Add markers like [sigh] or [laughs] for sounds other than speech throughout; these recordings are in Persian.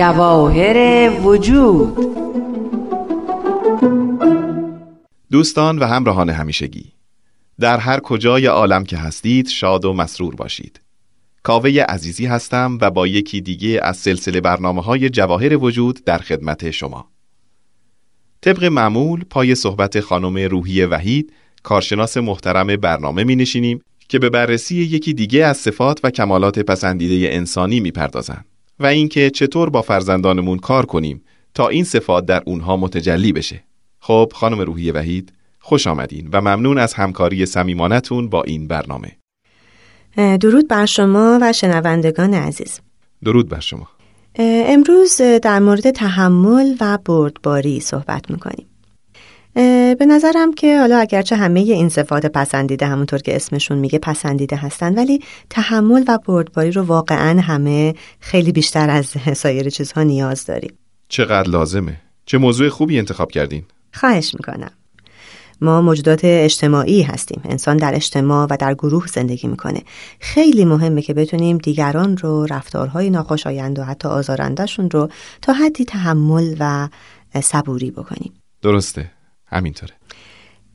جواهر وجود. دوستان و همراهان همیشگی در هر کجای عالم که هستید شاد و مسرور باشید. کاوه عزیزی هستم و با یکی دیگه از سلسله برنامه های جواهر وجود در خدمت شما. طبق معمول پای صحبت خانم روحی وحید کارشناس محترم برنامه می نشینیم که به بررسی یکی دیگه از صفات و کمالات پسندیده انسانی می پردازن و اینکه چطور با فرزندانمون کار کنیم تا این صفات در اونها متجلی بشه. خب خانم روحی وحید خوش آمدین و ممنون از همکاری صمیمانتون با این برنامه. درود بر شما و شنوندگان عزیز. درود بر شما. امروز در مورد تحمل و بردباری صحبت می‌کنیم. به نظرم که حالا اگرچه همه این صفات پسندیده همونطور که اسمشون میگه پسندیده هستن ولی تحمل و بردباری رو واقعا همه خیلی بیشتر از [laughs] سایر چیزها نیاز داریم. چقدر لازمه؟ چه موضوع خوبی انتخاب کردین؟ خواهش می‌کنم. ما موجودات اجتماعی هستیم. انسان در اجتماع و در گروه زندگی می‌کنه. خیلی مهمه که بتونیم دیگران رو رفتارهای ناخوشایند و حتی آزارندهشون رو تا حدی تحمل و صبوری بکنیم. درسته. همینطوره.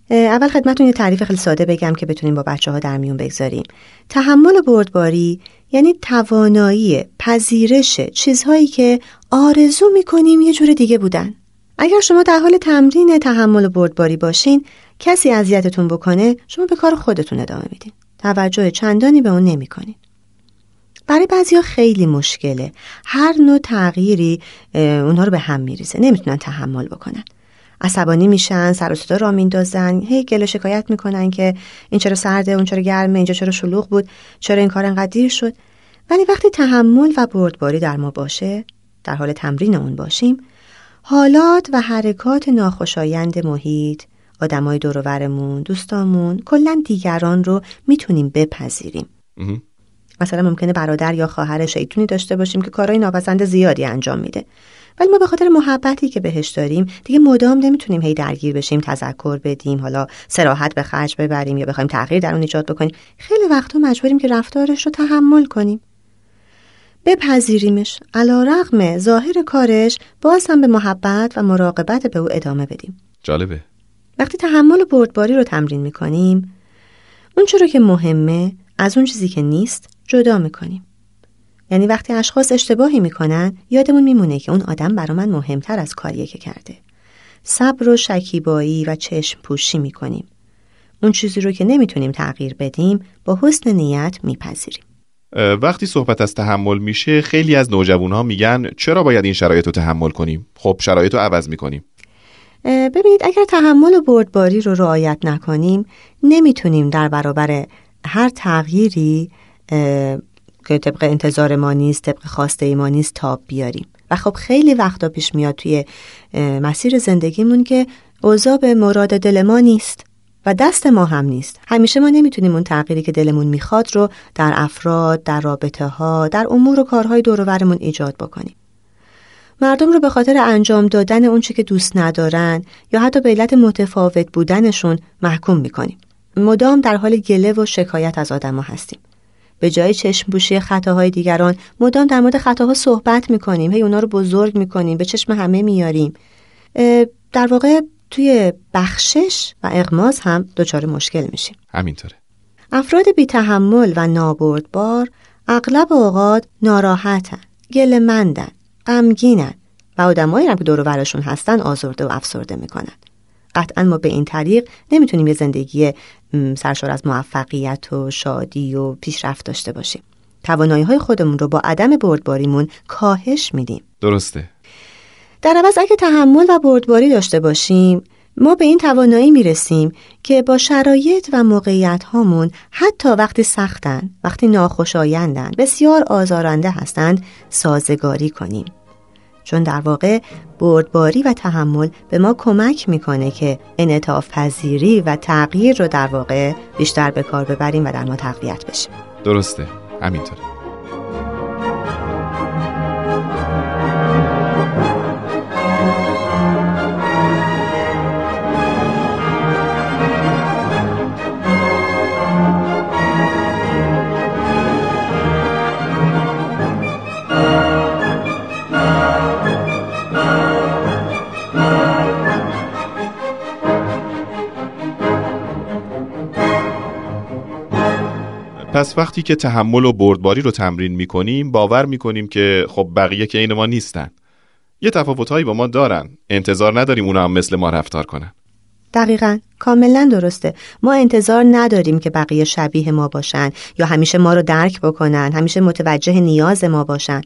اول خدمتون یه تعریف خیلی ساده بگم که بتونیم با بچه ها در میون بگذاریم. تحمل بردباری یعنی توانایی پذیرش چیزهایی که آرزو می‌کنیم یه جور دیگه بودن. اگر شما در حال تمرین تحمل و بردباری باشین کسی اذیتتون بکنه شما به کار خودتون ادامه میدین. توجه چندانی به اون نمی‌کنین. برای بعضیا خیلی مشکله. هر نوع تغییری اونها رو به هم میریزه. نمی‌تونن تحمل بکنن. عصبانی میشن سر و صدا را میندازن هی گله شکایت می‌کنن که این چرا سرده اون چرا گرمه اینجا چرا شلوغ بود چرا این کار انقدر دیر شد. ولی وقتی تحمل و بردباری در ما باشه در حال تمرین اون باشیم حالات و حرکات ناخوشایند محیط. آدمای دورورمون دوستامون کلا دیگران رو می‌تونیم بپذیریم. مثلا ممکنه برادر یا خواهر شیطونی داشته باشیم که کارهای ناپسند زیادی انجام میده. ولی ما به خاطر محبتی که بهش داریم دیگه مدام نمی‌تونیم هی درگیر بشیم تذکر بدیم حالا سراحت به خرج ببریم یا بخوایم تغییر در اون ایجاد بکنیم. خیلی وقتا مجبوریم که رفتارش رو تحمل کنیم. بپذیریمش. علا رغم ظاهر کارش باز هم به محبت و مراقبت به او ادامه بدیم. جالبه. وقتی تحمل و بردباری رو تمرین می‌کنیم اون چرا که مهمه از اون چیزی که نیست جدا می‌کنیم. یعنی وقتی اشخاص اشتباهی می‌کنن یادمون میمونه که اون آدم برا من مهمتر از کاریه که کرده. صبر و شکیبایی و چشم پوشی می‌کنیم. اون چیزی رو که نمی‌تونیم تغییر بدیم با حسن نیت میپذیریم. وقتی صحبت از تحمل میشه خیلی از نوجوان ها میگن چرا باید این شرایط رو تحمل کنیم؟ خب شرایط رو عوض می‌کنیم. ببینید اگر تحمل و بردباری رو رعایت نکنیم نمی‌تونیم در برابر هر تغییری که طبق انتظار ما نیست طبق خواسته ما نیست تاب بیاریم. و خب خیلی وقتا پیش میاد توی مسیر زندگیمون که اوضاع به مراد دل ما نیست. و دست ما هم نیست. همیشه ما نمی‌تونیم اون تغییری که دلمون می‌خواد رو در افراد در رابطه ها در امور و کارهای دورورمون ایجاد بکنیم. مردم رو به خاطر انجام دادن اونچه که دوست ندارن یا حتی به علت متفاوت بودنشون محکوم می‌کنیم. مدام در حال گله و شکایت از آدما هستیم. به جای چشم پوشی خطاهای دیگران مدام در مورد خطاها صحبت می‌کنیم. هی اونا رو بزرگ می‌کنیم به چشم همه میاریم. در واقع توی بخشش و اغماز هم دچار مشکل میشیم. همینطوره. افراد بی تحمل و نابردبار اغلب اوقات ناراحتن گلمندن غمگینن و آدمایی هم که دور برشون هستن آزرده و افسرده می‌کنن. قطعا ما به این طریق نمی‌تونیم یه زندگی سرشار از موفقیت و شادی و پیشرفت داشته باشیم. توانایی های خودمون رو با عدم بردباریمون کاهش میدیم. درسته. در عوض اگه تحمل و بردباری داشته باشیم ما به این توانایی می‌رسیم که با شرایط و موقعیت هامون حتی وقتی سختن وقتی ناخوشایندن بسیار آزارنده هستند سازگاری کنیم. چون در واقع بردباری و تحمل به ما کمک می‌کنه که انعطاف پذیری و تغییر رو در واقع بیشتر به کار ببریم و در ما تقویت بشیم درسته. همینطوره. وقتی که تحمل و بردباری رو تمرین می‌کنیم باور می‌کنیم که خب بقیه که این ما نیستن. یه تفاوتهایی با ما دارن. انتظار نداریم اونا هم مثل ما رفتار کنن. دقیقا. کاملا درسته. ما انتظار نداریم که بقیه شبیه ما باشن یا همیشه ما رو درک بکنن همیشه متوجه نیاز ما باشن.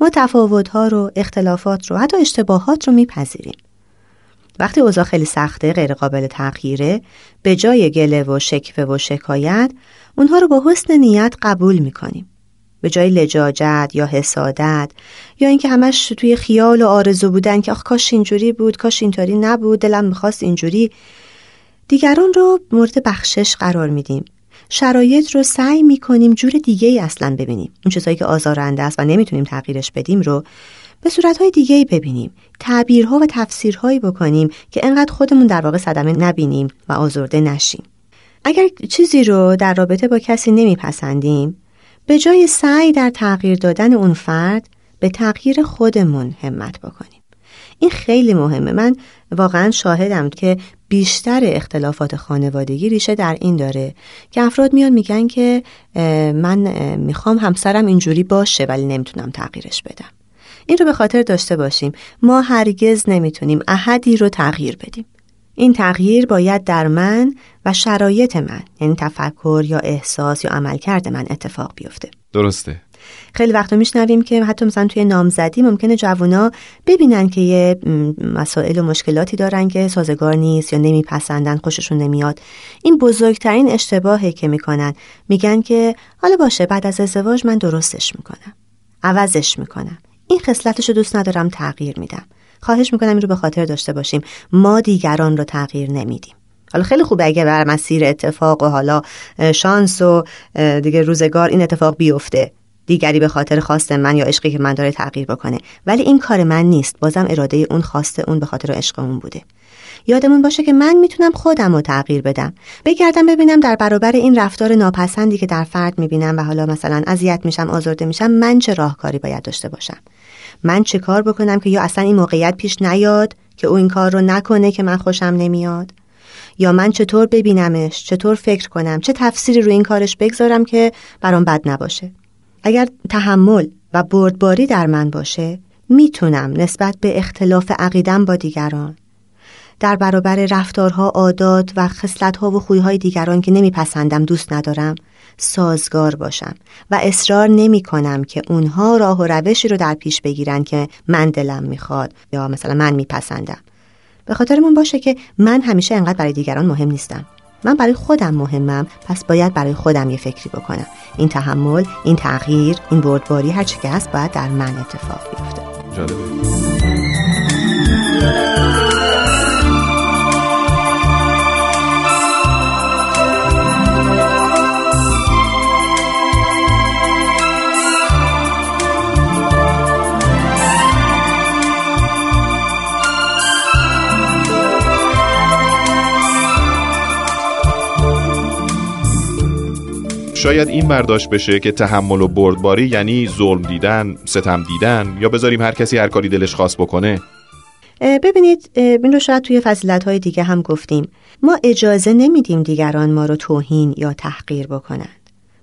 ما تفاوتها رو اختلافات رو حتی اشتباهات رو میپذیریم. وقتی اوضاع خیلی سخته غیر قابل تغییره به جای گله و شکوه و شکایت اونها رو با حسن نیت قبول می‌کنیم. به جای لجاجت یا حسادت یا اینکه همش توی خیال و آرزو بودن که آخ کاش اینجوری بود کاش اینطوری نبود دلم می‌خواست اینجوری دیگران رو مورد بخشش قرار میدیم. شرایط رو سعی می‌کنیم جور دیگه ای اصلا ببینیم. اون چیزایی که آزارنده است و نمی‌تونیم تغییرش بدیم رو به صورتهای دیگه ای ببینیم تعبیرها و تفسیرهایی بکنیم که انقدر خودمون در واقع صدمه نبینیم و آزرده نشیم. اگر چیزی رو در رابطه با کسی نمیپسندیم به جای سعی در تغییر دادن اون فرد به تغییر خودمون همت بکنیم. این خیلی مهمه. من واقعا شاهدم که بیشتر اختلافات خانوادگی ریشه در این داره که افراد میان میگن که من می‌خوام همسرم اینجوری باشه ولی نمی‌تونم تغییرش بدم. این رو به خاطر داشته باشیم. ما هرگز نمی‌تونیم احدی رو تغییر بدیم. این تغییر باید در من و شرایط من یعنی تفکر یا احساس یا عملکرد من اتفاق بیفته. درسته. خیلی وقتا میشنویم که حتی مثلا توی نامزدی ممکنه جوونا ببینن که یه مسائل و مشکلاتی دارن که سازگار نیست یا نمیپسندن خوششون نمیاد. این بزرگترین اشتباهی که می‌کنن. میگن که حالا باشه بعد از ازدواج من درستش می‌کنم. عوضش می‌کنم. این خصلتش رو دوست ندارم تغییر میدم. خواهش می‌کنم این رو به خاطر داشته باشیم. ما دیگران رو تغییر نمیدیم. حالا خیلی خوبه اگه بر مسیر اتفاق و حالا شانس و دیگه روزگار این اتفاق بیفته. دیگری به خاطر خواست من یا عشقی که من داره تغییر بکنه. ولی این کار من نیست. بازم اراده اون خواسته اون به خاطر عشق اون بوده. یادمون باشه که من می‌تونم خودم رو تغییر بدم. بگردم ببینم در برابر این رفتار ناپسندی که در فرد می‌بینم و حالا مثلا اذیت میشم آزرده میشم من چه راهکاری باید داشته باشم؟ من چه کار بکنم که یا اصلا این موقعیت پیش نیاد که او این کار رو نکنه که من خوشم نمیاد؟ یا من چطور ببینمش؟ چطور فکر کنم؟ چه تفسیری رو این کارش بگذارم که برام بد نباشه؟ اگر تحمل و بردباری در من باشه می‌تونم نسبت به اختلاف عقیدم با دیگران. در برابر رفتارها، عادات و خصلتها و خویهای دیگران که نمیپسندم دوست ندارم. سازگار باشم و اصرار نمی کنم که اونها راه و روشی رو در پیش بگیرن که من دلم می‌خواد یا مثلا من میپسندم. به خاطر من باشه که من همیشه انقدر برای دیگران مهم نیستم. من برای خودم مهمم پس باید برای خودم یه فکری بکنم. این تحمل این تغییر این بردباری هر چی که هست باید در من اتفاق بیفته. شاید این برداشت بشه که تحمل و بردباری یعنی ظلم دیدن، ستم دیدن یا بذاریم هر کسی هر کاری دلش خواست بکنه. ببینید این رو شاید توی فضیلت های دیگه هم گفتیم. ما اجازه نمیدیم دیگران ما رو توهین یا تحقیر بکنند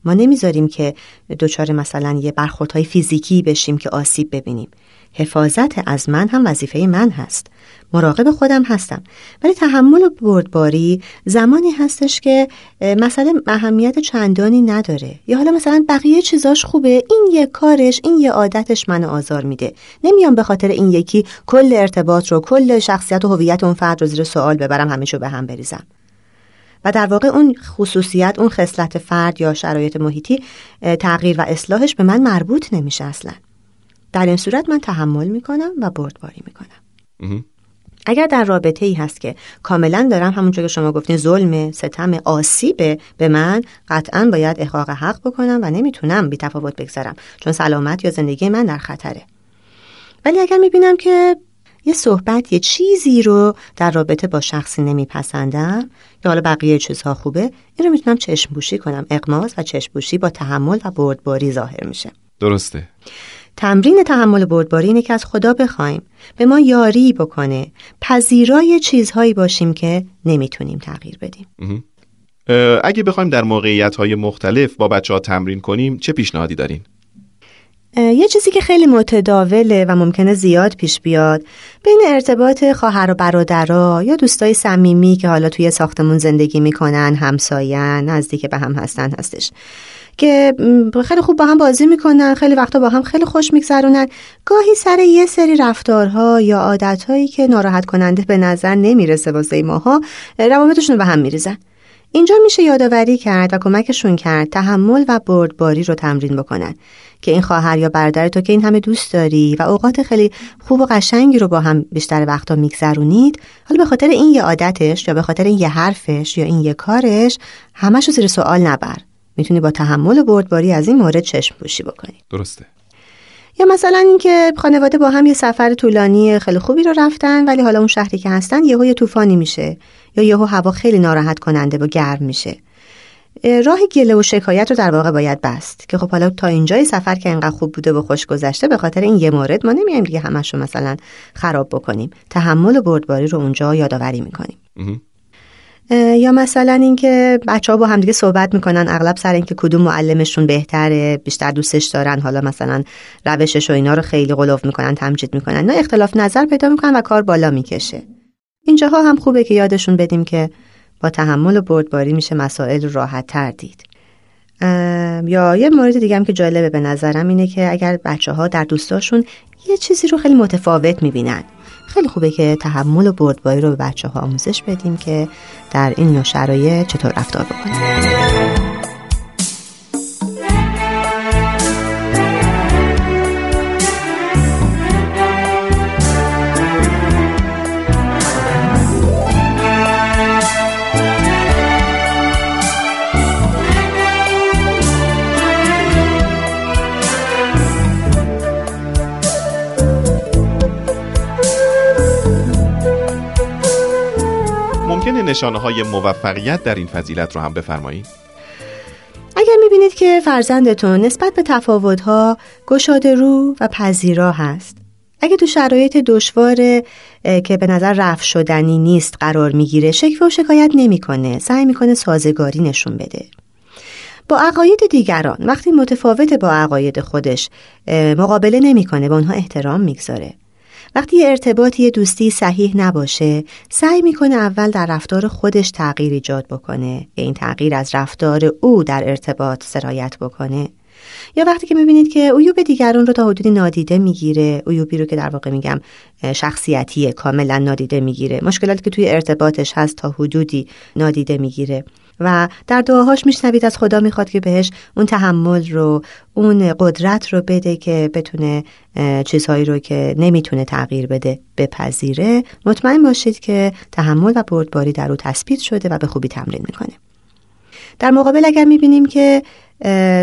ما نمی‌ذاریم که دچار مثلا یه برخوردهای فیزیکی بشیم که آسیب ببینیم. حفاظت از من هم وظیفه من هست. مراقب خودم هستم. ولی تحمل و بردباری زمانی هستش که مثلا اهمیت چندانی نداره. یا حالا مثلا بقیه چیزاش خوبه. این یه کارش این یه عادتش منو آزار میده. نمیام به خاطر این یکی کل ارتباط رو کل شخصیت و هویت اون فرد رو زیر سوال ببرم همیشو به هم بریزم. و در واقع اون خصوصیت اون خصلت فرد یا شرایط محیطی تغییر و اصلاحش به من مربوط نمیشه اصلا. در این صورت من تحمل می‌کنم و بردباری می‌کنم. اگر در رابطه ای هست که کاملا دارم همونجور که شما گفتین ظلم ستم آسیبه به من قطعا باید احقاق حق بکنم و نمی‌تونم بی تفاوت بگذارم چون سلامت یا زندگی من در خطره. ولی اگر می‌بینم که یه صحبت یه چیزی رو در رابطه با شخصی نمیپسندم. یا حالا بقیه چیزها خوبه این رو می‌تونم چشم بوشی کنم. اقماس و چشم بوشی با تحمل و بردباری ظاهر میشه. درسته. تمرین تحمل بردباری اینه که از خدا بخوایم به ما یاری بکنه. پذیرای چیزهایی باشیم که نمی‌تونیم تغییر بدیم. اگه بخوایم در موقعیت های مختلف با بچه ها تمرین کنیم چه پیشنهادی دارین؟ یه چیزی که خیلی متداوله و ممکنه زیاد پیش بیاد بین ارتباط خواهر و برادرها یا دوستای صمیمی که حالا توی ساختمون زندگی می‌کنن همساین نزدیک به هم هستن هستش. که خیلی خوب با هم بازی می‌کنن خیلی وقتا با هم خیلی خوش میگذرونن. گاهی سر یه سری رفتارها یا عادتهایی که ناراحت کننده به نظر نمی‌رسه واسه ماها روابطشون رو به هم میریزن. اینجا میشه یادآوری کرد و کمکشون کرد تحمل و بردباری رو تمرین بکنن. که این خواهر یا برادر تو که این همه دوست داری و اوقات خیلی خوب و قشنگی رو با هم بیشتر وقتا میگذرونید حالا به خاطر این یه عادتش یا به خاطر این یه حرفش یا این یه کارش همش رو زیر سوال نبر. می‌تونی با تحمل و بردباری از این مورد چشم پوشی بکنی. درسته. یا مثلا اینکه خانواده با هم یه سفر طولانی خیلی خوبی رو رفتن ولی حالا اون شهری که هستن یهو یه طوفانی میشه. یا یهو هوا خیلی ناراحت کننده و گرم میشه. راه گله و شکایت رو در واقع باید بست که خب حالا تا اینجای سفر که اینقدر خوب بوده و خوش گذشته به خاطر این یه مورد ما نمیایم دیگه همش رو مثلا خراب بکنیم. تحمل و بردباری رو اونجا یادآوری می‌کنیم. یا مثلا اینکه بچه ها با همدیگه صحبت می‌کنن اغلب سر اینکه کدوم معلمشون بهتره بیشتر دوستش دارن حالا مثلا روشش و اینا رو خیلی قلوف می‌کنن تمجید می‌کنن نه اختلاف نظر پیدا می‌کنن و کار بالا می‌کشه. اینجاها هم خوبه که یادشون بدیم که با تحمل و بردباری میشه مسائل راحت تر دید. یا یه مورد دیگه هم که جالبه به نظرم اینه که اگر بچه ها در دوستاشون یه چیزی رو خیلی متفاوت می‌بینن خیلی خوبه که تحمل و بردباری رو به بچه ها آموزش بدیم که در این نوع شرایط چطور رفتار بکنیم نشانه های موفقیت در این فضیلت رو هم بفرمایید؟ اگر می‌بینید که فرزندتون نسبت به تفاوتها گشاده رو و پذیرا هست اگه تو شرایط دشوار که به نظر رفت شدنی نیست قرار می‌گیره شکوه و شکایت نمی‌کنه سعی می‌کنه سازگاری نشون بده با عقاید دیگران وقتی متفاوت با عقاید خودش مقابله نمی‌کنه به اونها احترام می‌گذاره وقتی ارتباطی دوستی صحیح نباشه سعی می‌کنه اول در رفتار خودش تغییر ایجاد بکنه یا این تغییر از رفتار او در ارتباط سرایت بکنه. یا وقتی که می‌بینید که عیوب دیگران رو تا حدودی نادیده می‌گیره عیوبی رو که در واقع میگم شخصیتی کاملا نادیده می‌گیره. مشکلاتی که توی ارتباطش هست تا حدودی نادیده می‌گیره. و در دعاهاش میشنوید از خدا می‌خواد که بهش اون تحمل رو اون قدرت رو بده که بتونه چیزهایی رو که نمی‌تونه تغییر بده بپذیره. مطمئن باشید که تحمل و بردباری در او تثبیت شده و به خوبی تمرین می‌کنه. در مقابل اگر می‌بینیم که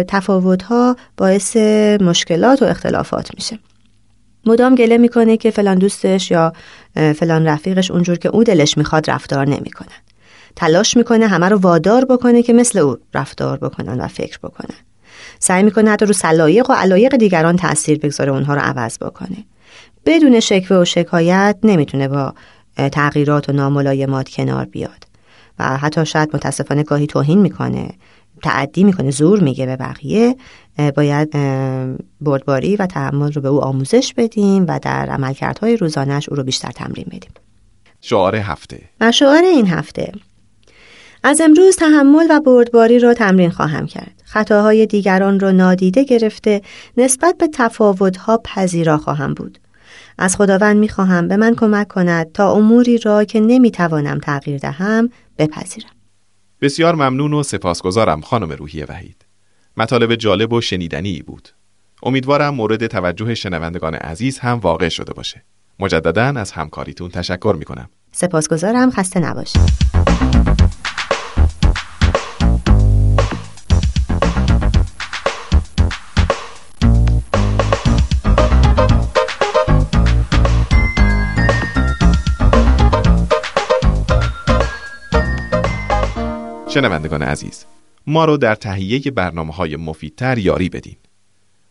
تفاوتها باعث مشکلات و اختلافات میشه. مدام گله می‌کنه که فلان دوستش یا فلان رفیقش اونجور که او دلش می‌خواد رفتار نمی‌کنن. تلاش می‌کنه همه رو وادار بکنه که مثل او رفتار بکنن و فکر بکنن. سعی می‌کنه حتی رو سلایق و علایق دیگران تاثیر بگذاره اونها رو عوض بکنه. بدون شکوه و شکایت نمی‌تونه با تغییرات و ناملایمات کنار بیاد. و حتی شاید متاسفانه گاهی توهین می‌کنه تعدی می‌کنه زور میگه به بقیه. باید بردباری و تحمل رو به او آموزش بدیم و در عملکردهای روزانش او رو بیشتر تمرین بدیم. شعار هفته. و شعار این هفته. از امروز تحمل و بردباری را تمرین خواهم کرد. خطاهای دیگران را نادیده گرفته نسبت به تفاوتها پذیرا خواهم بود. از خداوند می خواهم به من کمک کند تا اموری را که نمی توانم تغییر دهم بپذیرم. بسیار ممنون و سپاسگزارم خانم روحی وحید. مطالب جالب و شنیدنی بود. امیدوارم مورد توجه شنوندگان عزیز هم واقع شده باشه. مجددا از همکاریتون تشکر می کنم. سپاسگزارم خسته نباشید. شنوندگان عزیز ما رو در تهیه برنامه های مفیدتر یاری بدین.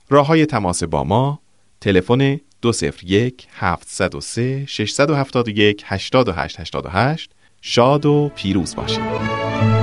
راه های تماس با ما تلفن 201 703 671 8888 شاد و پیروز باشید.